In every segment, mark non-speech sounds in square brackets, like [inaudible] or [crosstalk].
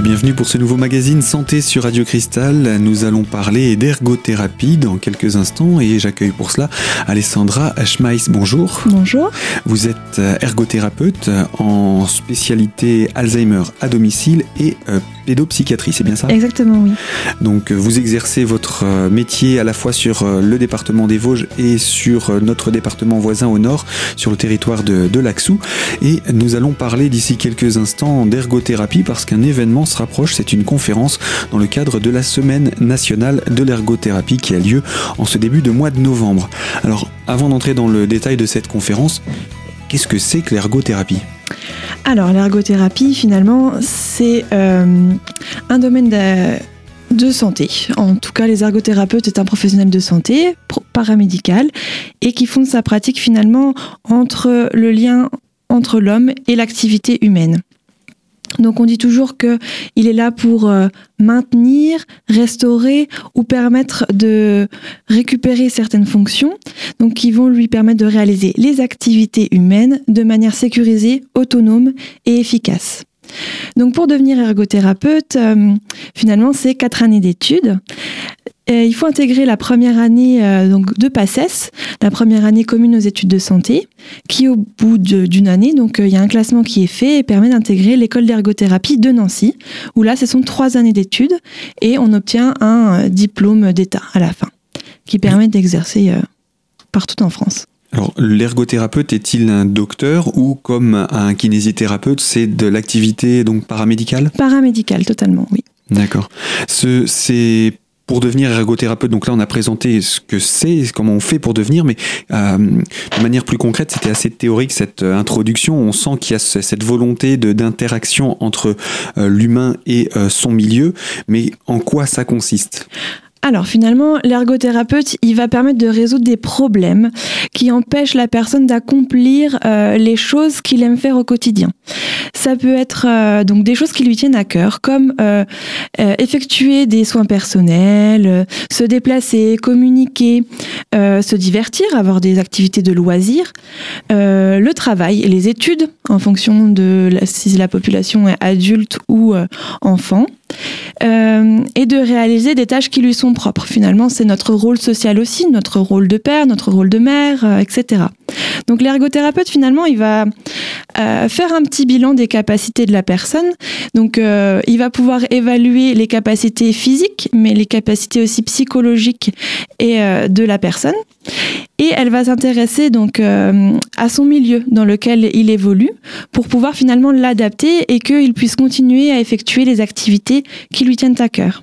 Et bienvenue pour ce nouveau magazine Santé sur Radio Cristal. Nous allons parler d'ergothérapie dans quelques instants et j'accueille pour cela Alessandra Schmeiss. Bonjour. Bonjour. Vous êtes euh, ergothérapeute en spécialité Alzheimer à domicile et euh, pédopsychiatrie, c'est bien ça? Exactement, oui. Donc vous exercez votre euh, métier à la fois sur le département des Vosges et sur notre département voisin au nord, sur le territoire de, de Laxou. Et nous allons parler d'ici quelques instants d'ergothérapie parce qu'un événement se rapproche. C'est une conférence dans le cadre de la Semaine nationale de l'ergothérapie qui a lieu en ce début de mois de novembre. Alors avant d'entrer dans le détail de cette conférence, qu'est-ce que c'est que l'ergothérapie? Alors l'ergothérapie finalement c'est euh, un domaine de, santé. En tout cas, les ergothérapeutes est un professionnel de santé paramédical et qui fonde sa pratique finalement entre le lien entre l'homme et l'activité humaine. Donc on dit toujours qu'il est là pour euh, maintenir, restaurer ou permettre de récupérer certaines fonctions, donc qui vont lui permettre de réaliser les activités humaines de manière sécurisée, autonome et efficace. Donc pour devenir ergothérapeute, euh, finalement c'est quatre années d'études il faut intégrer la première année euh, donc de PACES, la première année commune aux études de santé, qui au bout d'une année, donc euh, il y a un classement qui est fait et permet d'intégrer l'école d'ergothérapie de Nancy, où là ce sont trois années d'études et on obtient un euh, diplôme d'État à la fin, qui permet d'exercer partout en France. Alors, l'ergothérapeute est-il un docteur ou comme un kinésithérapeute, c'est de l'activité donc paramédicale? Paramédicale, totalement, oui. D'accord. Ce, c'est pour devenir ergothérapeute, donc là on a présenté ce que c'est, comment on fait pour devenir, mais euh, de manière plus concrète, c'était assez théorique cette euh, introduction. On sent qu'il y a cette volonté d'interaction entre euh, l'humain et son milieu, mais en quoi ça consiste? Alors finalement, l'ergothérapeute, il va permettre de résoudre des problèmes qui empêchent la personne d'accomplir euh, les choses qu'il aime faire au quotidien. Ça peut être euh, donc des choses qui lui tiennent à cœur, comme euh, effectuer des soins personnels, se déplacer, communiquer, se divertir, avoir des activités de loisirs, le travail et les études en fonction de si la population est adulte ou enfant. Euh, et de réaliser des tâches qui lui sont propres. Finalement, c'est notre rôle social aussi, notre rôle de père, notre rôle de mère, euh, etc. Donc l'ergothérapeute, finalement, il va euh, faire un petit bilan des capacités de la personne. Donc il va pouvoir évaluer les capacités physiques, mais les capacités aussi psychologiques et de la personne. Et elle va s'intéresser donc à son milieu dans lequel il évolue pour pouvoir finalement l'adapter et qu'il puisse continuer à effectuer les activités qui lui tiennent à cœur.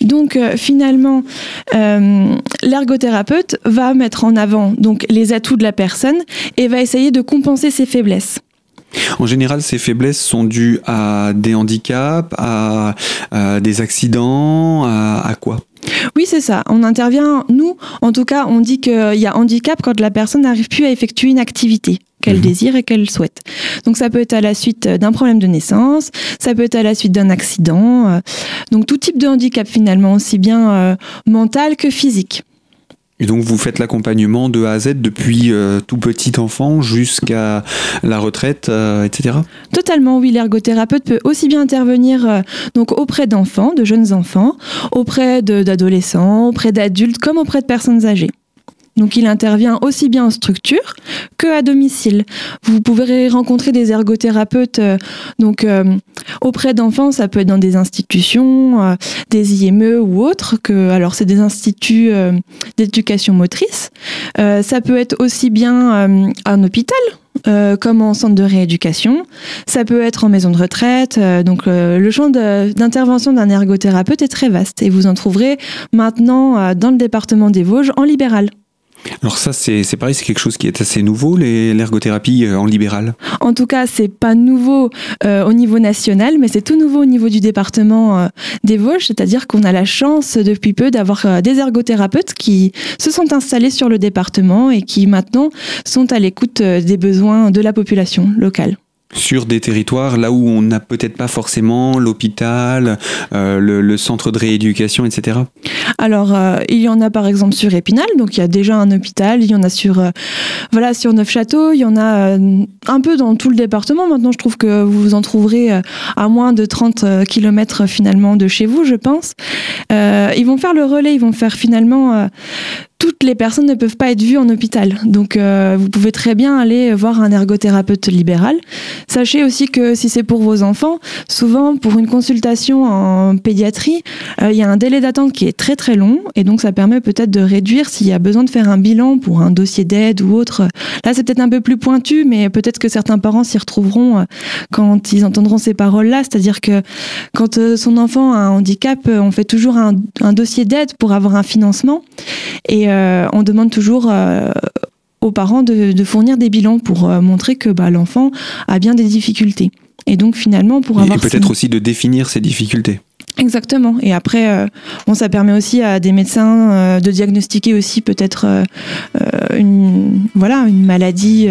Donc euh, finalement, euh, l'ergothérapeute va mettre en avant donc les atouts de la personne et va essayer de compenser ses faiblesses. En général, ces faiblesses sont dues à des handicaps, à, des accidents, à quoi? Oui, c'est ça. On intervient, nous, en tout cas, on dit qu'il y a handicap quand la personne n'arrive plus à effectuer une activité qu'elle mhm. désire et qu'elle souhaite. Donc ça peut être à la suite d'un problème de naissance, ça peut être à la suite d'un accident, euh, donc tout type de handicap finalement, aussi bien euh, mental que physique. Et donc vous faites l'accompagnement de A à Z depuis euh, tout petit enfant jusqu'à la retraite, etc. Totalement, oui. L'ergothérapeute peut aussi bien intervenir donc auprès d'enfants, de jeunes enfants, auprès d'adolescents, auprès d'adultes, comme auprès de personnes âgées. Donc il intervient aussi bien en structure que à domicile. Vous pouvez rencontrer des ergothérapeutes euh, donc euh, auprès d'enfants, ça peut être dans des institutions, euh, des IME ou autres que alors c'est des instituts d'éducation motrice. ça peut être aussi bien un hôpital comme en centre de rééducation. Ça peut être en maison de retraite. donc le champ d'intervention d'un ergothérapeute est très vaste et vous en trouverez maintenant dans le département des Vosges en libéral. Alors ça, c'est pareil, c'est quelque chose qui est assez nouveau, l'ergothérapie euh, en libéral En tout cas, c'est pas nouveau euh, au niveau national, mais c'est tout nouveau au niveau du département euh, des Vosges, c'est-à-dire qu'on a la chance depuis peu d'avoir des ergothérapeutes qui se sont installés sur le département et qui maintenant sont à l'écoute des besoins de la population locale. Sur des territoires là où on n'a peut-être pas forcément l'hôpital, euh, le, centre de rééducation, etc. Alors, euh, il y en a par exemple sur Épinal, donc il y a déjà un hôpital, il y en a sur, euh, voilà, sur Neufchâteau, il y en a un peu dans tout le département. Maintenant, je trouve que vous en trouverez à moins de 30 km finalement de chez vous, je pense. ils vont faire le relais, ils vont faire finalement toutes les personnes ne peuvent pas être vues en hôpital. Donc, euh, vous pouvez très bien aller voir un ergothérapeute libéral. Sachez aussi que si c'est pour vos enfants, souvent pour une consultation en pédiatrie, euh, il y a un délai d'attente qui est très très long et donc ça permet peut-être de réduire s'il y a besoin de faire un bilan pour un dossier d'aide ou autre. Là, c'est peut-être un peu plus pointu, mais peut-être que certains parents s'y retrouveront euh, quand ils entendront ces paroles-là. C'est-à-dire que quand son enfant a un handicap, on fait toujours un, un dossier d'aide pour avoir un financement et euh, on demande toujours euh, aux parents de, fournir des bilans pour euh, montrer que bah, l'enfant a bien des difficultés. Et donc finalement, pour avoir... Et peut-être aussi de définir ces difficultés. Exactement. Et après, bon, ça permet aussi à des médecins de diagnostiquer aussi peut-être une, voilà, une maladie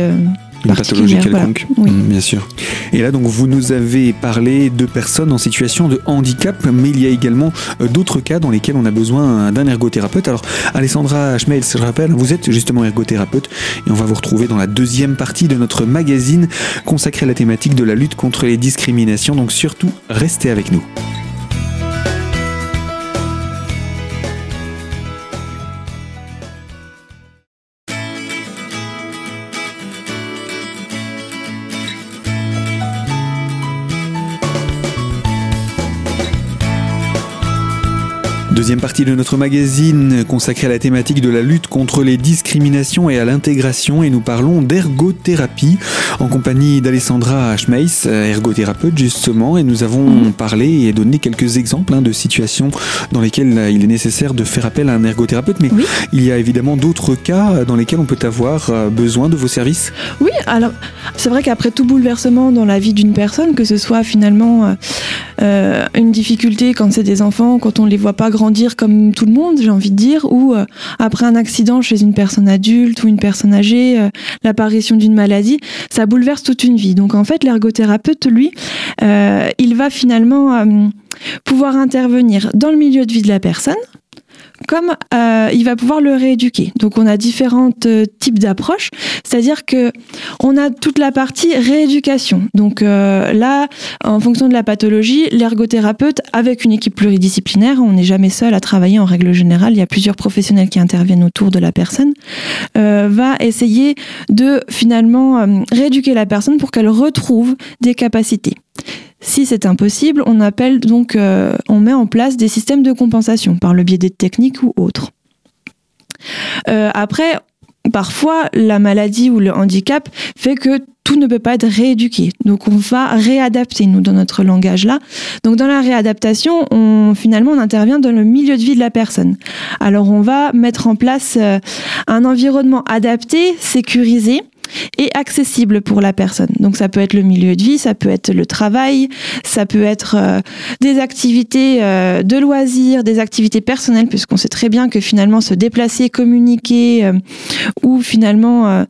une pathologie quelconque, oui. Mm, bien sûr. Et là, donc, vous nous avez parlé de personnes en situation de handicap, mais il y a également euh, d'autres cas dans lesquels on a besoin d'un ergothérapeute. Alors, Alessandra Schmeil, je rappelle, vous êtes justement ergothérapeute et on va vous retrouver dans la deuxième partie de notre magazine consacré à la thématique de la lutte contre les discriminations. Donc, surtout, restez avec nous. Deuxième partie de notre magazine consacrée à la thématique de la lutte contre les discriminations et à l'intégration et nous parlons d'ergothérapie en compagnie d'Alessandra Schmeiss, ergothérapeute justement, et nous avons mhm. parlé et donné quelques exemples hein, de situations dans lesquelles il est nécessaire de faire appel à un ergothérapeute, mais il y a évidemment d'autres cas dans lesquels on peut avoir euh, besoin de vos services. Oui, alors c'est vrai qu'après tout bouleversement dans la vie d'une personne, que ce soit finalement euh, euh, une difficulté quand c'est des enfants, quand on ne les voit pas grandir, comme tout le monde, j'ai envie de dire, ou euh, après un accident chez une personne adulte ou une personne âgée, euh, l'apparition d'une maladie, ça bouleverse toute une vie. Donc en fait, l'ergothérapeute, lui, euh, il va finalement pouvoir intervenir dans le milieu de vie de la personne, comme euh, il va pouvoir le rééduquer. Donc on a différents euh, types d'approches, c'est-à-dire que on a toute la partie rééducation. Donc euh, là, en fonction de la pathologie, l'ergothérapeute avec une équipe pluridisciplinaire, on n'est jamais seul à travailler en règle générale, il y a plusieurs professionnels qui interviennent autour de la personne, va essayer de finalement rééduquer la personne pour qu'elle retrouve des capacités. Si c'est impossible, on appelle donc, euh, on met en place des systèmes de compensation par le biais des techniques ou autres. Euh, après, parfois, la maladie ou le handicap fait que tout ne peut pas être rééduqué. Donc, on va réadapter, nous, dans notre langage-là. Donc, dans la réadaptation, on, finalement, on intervient dans le milieu de vie de la personne. Alors, on va mettre en place euh, un environnement adapté, sécurisé, et accessible pour la personne. Donc ça peut être le milieu de vie, ça peut être le travail, ça peut être euh, des activités euh, de loisirs, des activités personnelles, puisqu'on sait très bien que finalement se déplacer, communiquer euh, ou finalement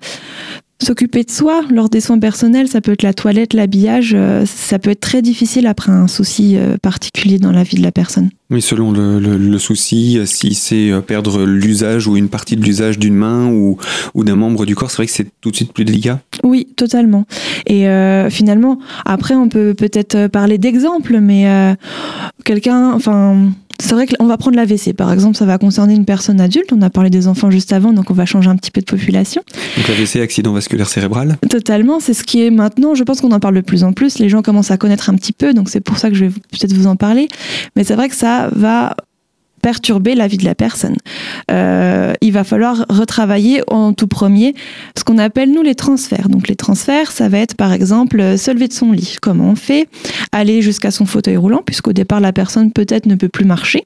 S'occuper de soi lors des soins personnels, ça peut être la toilette, l'habillage, euh, ça peut être très difficile après un souci euh, particulier dans la vie de la personne. Oui, selon le, souci, si c'est euh, perdre l'usage ou une partie de l'usage d'une main ou, ou d'un membre du corps, c'est vrai que c'est tout de suite plus délicat. Oui, totalement. Et finalement, après, on peut peut-être parler d'exemples, mais quelqu'un, enfin c'est vrai qu'on va prendre l'AVC, par exemple, ça va concerner une personne adulte. On a parlé des enfants juste avant, donc on va changer un petit peu de population. Donc l'AVC, accident vasculaire cérébral Totalement, c'est ce qui est maintenant. Je pense qu'on en parle de plus en plus. Les gens commencent à connaître un petit peu, donc c'est pour ça que je vais peut-être vous en parler. Mais c'est vrai que ça va perturber la vie de la personne. Euh, il va falloir retravailler en tout premier ce qu'on appelle nous les transferts. Donc les transferts, ça va être par exemple se lever de son lit. Comment on fait? Aller jusqu'à son fauteuil roulant, puisqu'au départ la personne peut-être ne peut plus marcher.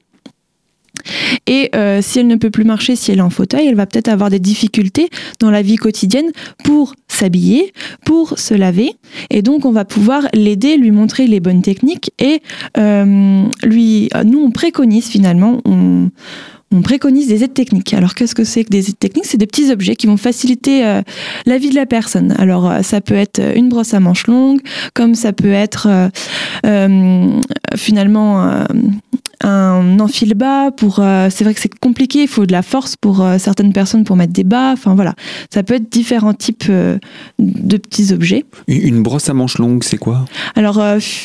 Et euh, si elle ne peut plus marcher, si elle est en fauteuil, elle va peut-être avoir des difficultés dans la vie quotidienne pour s'habiller, pour se laver. Et donc, on va pouvoir l'aider, lui montrer les bonnes techniques. Et euh, lui, nous, on préconise finalement, on, on préconise des aides techniques. Alors qu'est-ce que c'est que des aides techniques? C'est des petits objets qui vont faciliter euh, la vie de la personne. Alors euh, ça peut être une brosse à manches longues, comme ça peut être finalement un enfile bas pour c'est vrai que c'est compliqué il faut de la force pour certaines personnes pour mettre des bas. Enfin voilà. Ça peut être différents types de petits objets. Une brosse à manches longues c'est quoi? Alors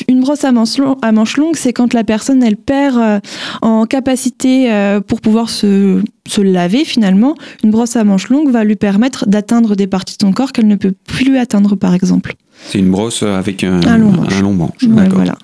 une brosse à manches, à manches longues c'est quand la personne elle perd en capacité pour pouvoir se, laver finalement, une brosse à manches longues va lui permettre d'atteindre des parties de son corps qu'elle ne peut plus atteindre par exemple. C'est une brosse avec un, long manche. voilà.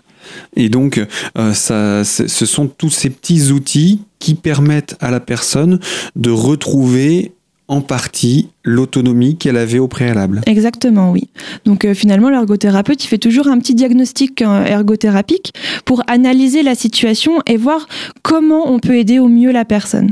Et donc, euh, ce sont tous ces petits outils qui permettent à la personne de retrouver en partie l'autonomie qu'elle avait au préalable. Exactement, oui. Donc euh, finalement, l'ergothérapeute, il fait toujours un petit diagnostic euh, ergothérapique pour analyser la situation et voir comment on peut aider au mieux la personne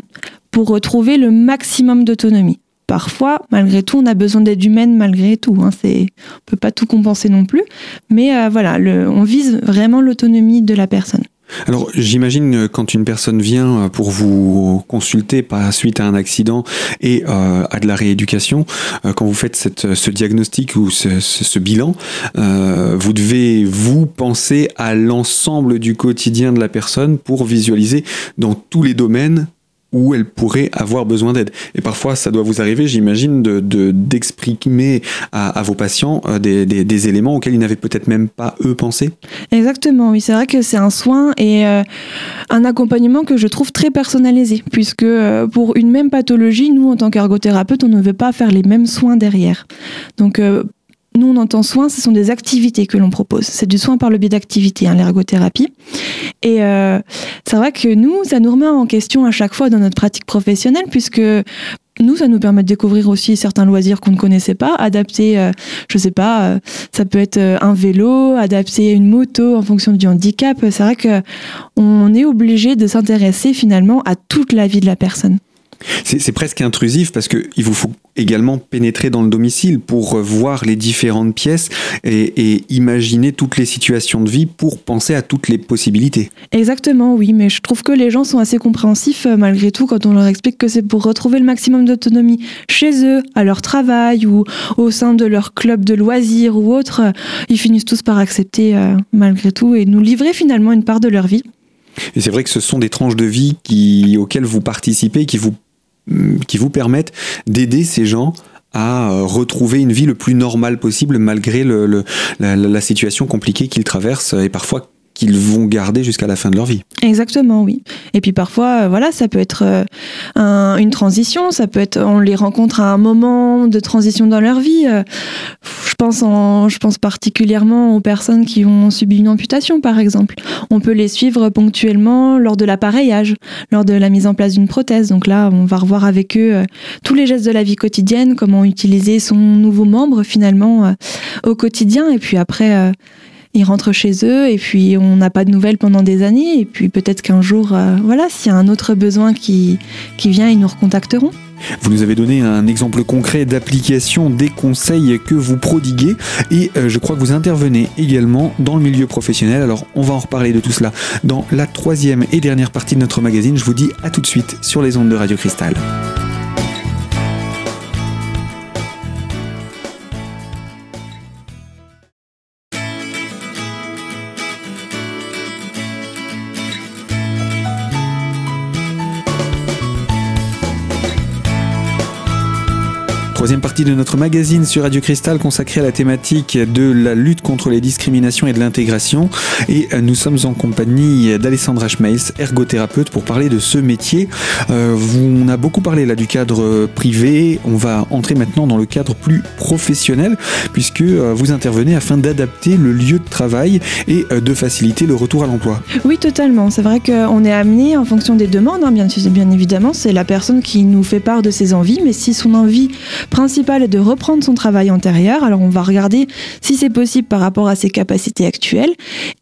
pour retrouver le maximum d'autonomie. Parfois, malgré tout, on a besoin d'aide humaine malgré tout. Hein. C'est, peut pas tout compenser non plus, mais euh, voilà, on vise vraiment l'autonomie de la personne. Alors j'imagine quand une personne vient pour vous consulter par suite à un accident et euh, à de la rééducation, euh, quand vous faites ce diagnostic ou ce, bilan, euh, vous devez vous penser à l'ensemble du quotidien de la personne pour visualiser dans tous les domaines où elle pourrait avoir besoin d'aide. Et parfois, ça doit vous arriver, j'imagine, de, d'exprimer à, vos patients euh, des, des, éléments auxquels ils n'avaient peut-être même pas eux pensé. Exactement, oui, c'est vrai que c'est un soin et euh, un accompagnement que je trouve très personnalisé, puisque euh, pour une même pathologie, nous, en tant qu'ergothérapeute, on ne veut pas faire les mêmes soins derrière. Donc, nous, on entend soins, ce sont des activités que l'on propose. C'est du soin par le biais d'activités, hein, l'ergothérapie. Et euh, c'est vrai que nous, ça nous remet en question à chaque fois dans notre pratique professionnelle, puisque nous, ça nous permet de découvrir aussi certains loisirs qu'on ne connaissait pas, adapter, euh, je sais pas, euh, ça peut être un vélo, adapter une moto en fonction du handicap. C'est vrai que on est obligé de s'intéresser finalement à toute la vie de la personne. C'est presque intrusif parce qu'il vous faut également pénétrer dans le domicile pour voir les différentes pièces et, imaginer toutes les situations de vie pour penser à toutes les possibilités. Exactement, oui, mais je trouve que les gens sont assez compréhensifs euh, malgré tout quand on leur explique que c'est pour retrouver le maximum d'autonomie chez eux, à leur travail ou au sein de leur club de loisirs ou autre. Ils finissent tous par accepter euh, malgré tout et nous livrer finalement une part de leur vie. Et c'est vrai que ce sont des tranches de vie qui, auxquelles vous participez, qui vous qui vous permettent d'aider ces gens à euh, retrouver une vie le plus normale possible malgré le, la, la, situation compliquée qu'ils traversent et parfois qu'ils vont garder jusqu'à la fin de leur vie. Exactement, oui. Et puis parfois, euh, voilà, ça peut être euh, un, une transition, ça peut être, on les rencontre à un moment de transition dans leur vie. Euh, je pense, en, je pense particulièrement aux personnes qui ont subi une amputation, par exemple. On peut les suivre ponctuellement lors de l'appareillage, lors de la mise en place d'une prothèse. Donc là, on va revoir avec eux tous les gestes de la vie quotidienne, comment utiliser son nouveau membre finalement au quotidien. Et puis après, ils rentrent chez eux et puis on n'a pas de nouvelles pendant des années et puis peut-être qu'un jour, euh, voilà, s'il y a un autre besoin qui, qui vient, ils nous recontacteront. Vous nous avez donné un exemple concret d'application des conseils que vous prodiguez et euh, je crois que vous intervenez également dans le milieu professionnel. Alors on va en reparler de tout cela dans la troisième et dernière partie de notre magazine. Je vous dis à tout de suite sur les ondes de Radio Cristal. Troisième partie de notre magazine sur Radio Cristal consacrée à la thématique de la lutte contre les discriminations et de l'intégration. Et euh, nous sommes en compagnie d'Alessandra Schmeils, ergothérapeute, pour parler de ce métier. Euh, on a beaucoup parlé là du cadre privé. On va entrer maintenant dans le cadre plus professionnel, puisque euh, vous intervenez afin d'adapter le lieu de travail et de faciliter le retour à l'emploi. Oui, totalement. C'est vrai qu'on est amené en fonction des demandes, hein, bien, bien évidemment. C'est la personne qui nous fait part de ses envies, mais si son envie principal est de reprendre son travail antérieur. Alors on va regarder si c'est possible par rapport à ses capacités actuelles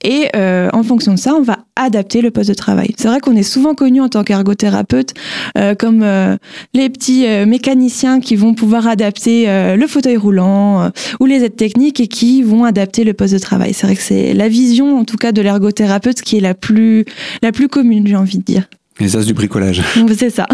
et euh, en fonction de ça, on va adapter le poste de travail. C'est vrai qu'on est souvent connu en tant qu'ergothérapeute euh, comme euh, les petits mécaniciens qui vont pouvoir adapter le fauteuil roulant ou les aides techniques et qui vont adapter le poste de travail. C'est vrai que c'est la vision en tout cas de l'ergothérapeute qui est la plus la plus commune, j'ai envie de dire. Les as du bricolage. [laughs] C'est ça.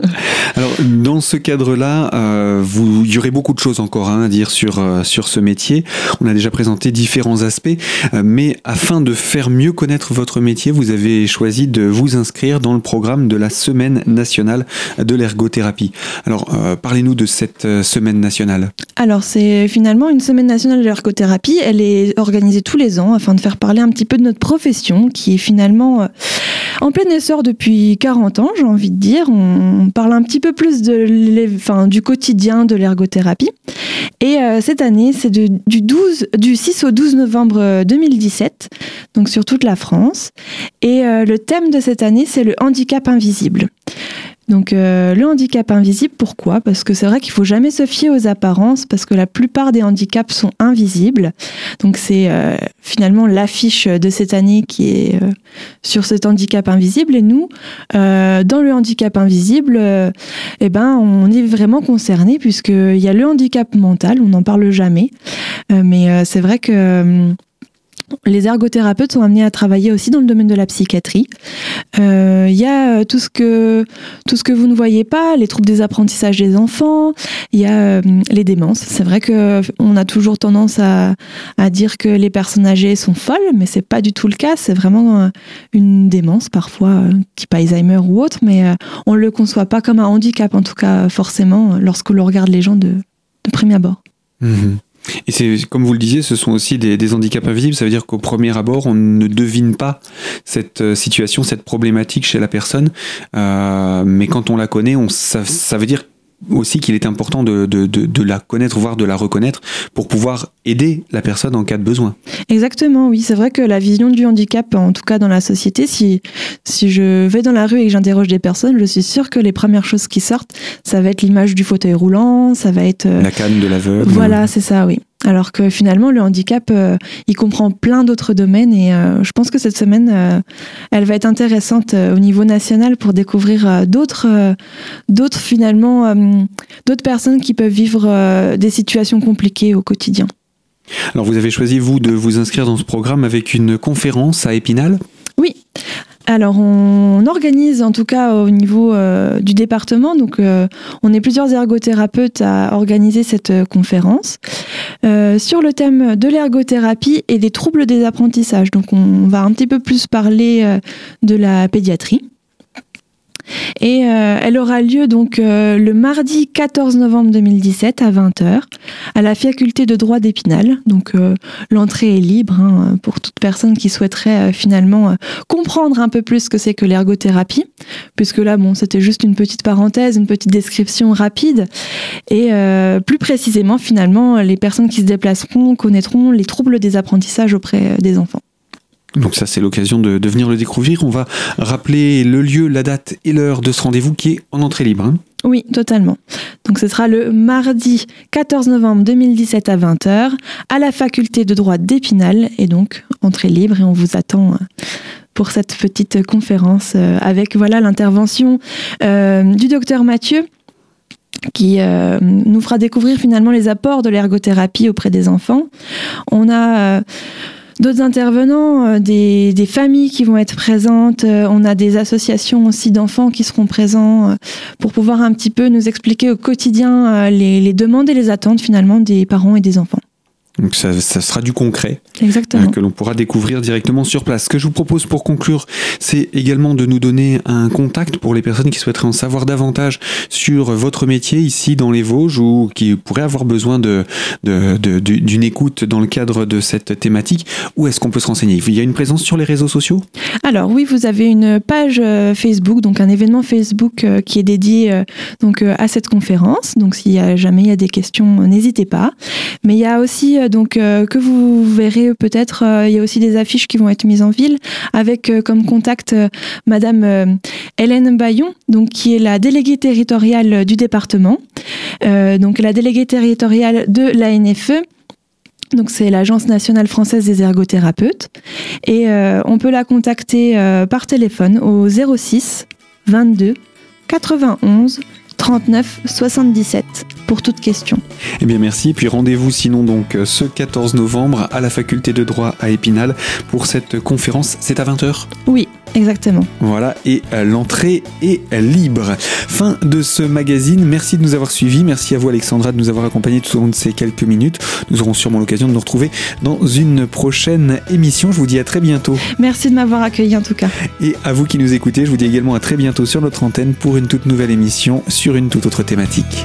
[laughs] Alors, dans ce cadre-là, euh, vous, il y aurait beaucoup de choses encore hein, à dire sur, euh, sur ce métier. On a déjà présenté différents aspects, euh, mais afin de faire mieux connaître votre métier, vous avez choisi de vous inscrire dans le programme de la Semaine nationale de l'ergothérapie. Alors, parlez-nous de cette Semaine nationale. Alors, c'est finalement une Semaine nationale de l'ergothérapie. Elle est organisée tous les ans afin de faire parler un petit peu de notre profession qui est finalement en plein essor depuis 40 ans, j'ai envie de dire. On parle un petit peu plus de enfin, du quotidien de l'ergothérapie. Et euh, cette année, c'est du, 12, du 6 au 12 novembre 2017, euh, donc sur toute la France. Et euh, le thème de cette année, c'est le handicap invisible. Donc euh, le handicap invisible, pourquoi? Parce que c'est vrai qu'il faut jamais se fier aux apparences, parce que la plupart des handicaps sont invisibles. Donc c'est euh, finalement l'affiche de cette année qui est euh, sur cet handicap invisible. Et nous, dans le handicap invisible, eh ben on est vraiment concerné puisqu'il y a le handicap mental, on n'en parle jamais, mais c'est vrai que les ergothérapeutes sont amenés à travailler aussi dans le domaine de la psychiatrie. Il euh, y a euh, tout ce que tout ce que vous ne voyez pas, les troubles des apprentissages des enfants. Il y a euh, les démences. C'est vrai que on a toujours tendance à, à, dire que les personnes âgées sont folles, mais c'est pas du tout le cas. C'est vraiment une démence parfois, type Alzheimer ou autre, mais on le conçoit pas comme un handicap en tout cas forcément lorsque l'on regarde les gens de, de premier abord. Mmh et c'est comme vous le disiez, ce sont aussi des, handicaps invisibles. Ça veut dire qu'au premier abord, on ne devine pas cette euh, situation, cette problématique chez la personne. Euh, mais quand on la connaît, on, ça, ça veut dire aussi qu'il est important de, de, de, la connaître, voire de la reconnaître, pour pouvoir aider la personne en cas de besoin. Exactement, oui. C'est vrai que la vision du handicap, en tout cas dans la société, si, si je vais dans la rue et que j'interroge des personnes, je suis sûre que les premières choses qui sortent, ça va être l'image du fauteuil roulant, ça va être... Euh, la canne de l'aveugle. Voilà, c'est ça, oui. Alors que finalement, le handicap, euh, il comprend plein d'autres domaines et euh, je pense que cette semaine, euh, elle va être intéressante au niveau national pour découvrir d'autres, d'autres finalement, d'autres personnes qui peuvent vivre des situations compliquées au quotidien. Alors vous avez choisi, vous, de vous inscrire dans ce programme avec une conférence à Épinal? Oui. Alors, on organise en tout cas au niveau euh, du département, donc euh, on est plusieurs ergothérapeutes à organiser cette euh, conférence sur le thème de l'ergothérapie et des troubles des apprentissages. Donc, on va un petit peu plus parler de la pédiatrie. Et euh, elle aura lieu donc euh, le mardi 14 novembre 2017 à 20h à la faculté de droit d'Épinal. Donc euh, l'entrée est libre hein, pour toute personne qui souhaiterait finalement comprendre un peu plus ce que c'est que l'ergothérapie, puisque là bon c'était juste une petite parenthèse, une petite description rapide. Et plus précisément finalement les personnes qui se déplaceront connaîtront les troubles des apprentissages auprès des enfants. Donc ça, c'est l'occasion de, venir le découvrir. On va rappeler le lieu, la date et l'heure de ce rendez-vous qui est en entrée libre. Hein. Oui, totalement. Donc ce sera le mardi 14 novembre 2017 à 20h à la faculté de droit d'Épinal et donc entrée libre et on vous attend euh, pour cette petite conférence euh, avec voilà l'intervention euh, du docteur Mathieu qui nous fera découvrir finalement les apports de l'ergothérapie auprès des enfants. On a d'autres intervenants, euh, des, familles qui vont être présentes. Euh, on a des associations aussi d'enfants qui seront présents euh, pour pouvoir un petit peu nous expliquer au quotidien les demandes et les attentes finalement des parents et des enfants. Donc ça, sera du concret Exactement. que l'on pourra découvrir directement sur place. Ce que je vous propose pour conclure, c'est également de nous donner un contact pour les personnes qui souhaiteraient en savoir davantage sur votre métier ici dans les Vosges ou qui pourraient avoir besoin de, d'une écoute dans le cadre de cette thématique. Où est-ce qu'on peut se renseigner? Il y a une présence sur les réseaux sociaux? Alors oui, vous avez une page euh, Facebook, donc un événement Facebook euh, qui est dédié euh, donc à cette conférence. Donc s'il y a jamais il y a des questions, n'hésitez pas. Mais il y a aussi donc euh, que vous verrez peut-être, euh, il y a aussi des affiches qui vont être mises en ville avec euh, comme contact Madame Hélène Bayon, donc qui est la déléguée territoriale du département, donc la déléguée territoriale de l'ANFE. Donc c'est l'Agence nationale française des ergothérapeutes. Et on peut la contacter par téléphone au 06 22 91 39 77 pour toute question. Eh bien merci, et puis rendez-vous sinon donc ce 14 novembre à la faculté de droit à Épinal pour cette conférence. C'est à 20h Oui, Exactement. Voilà, et euh, l'entrée est libre. Fin de ce magazine. Merci de nous avoir suivis. Merci à vous, Alexandra, de nous avoir accompagnés tout au long de ces quelques minutes. Nous aurons sûrement l'occasion de nous retrouver dans une prochaine émission. Je vous dis à très bientôt. Merci de m'avoir accueilli en tout cas. Et à vous qui nous écoutez, je vous dis également à très bientôt sur notre antenne pour une toute nouvelle émission sur une toute autre thématique.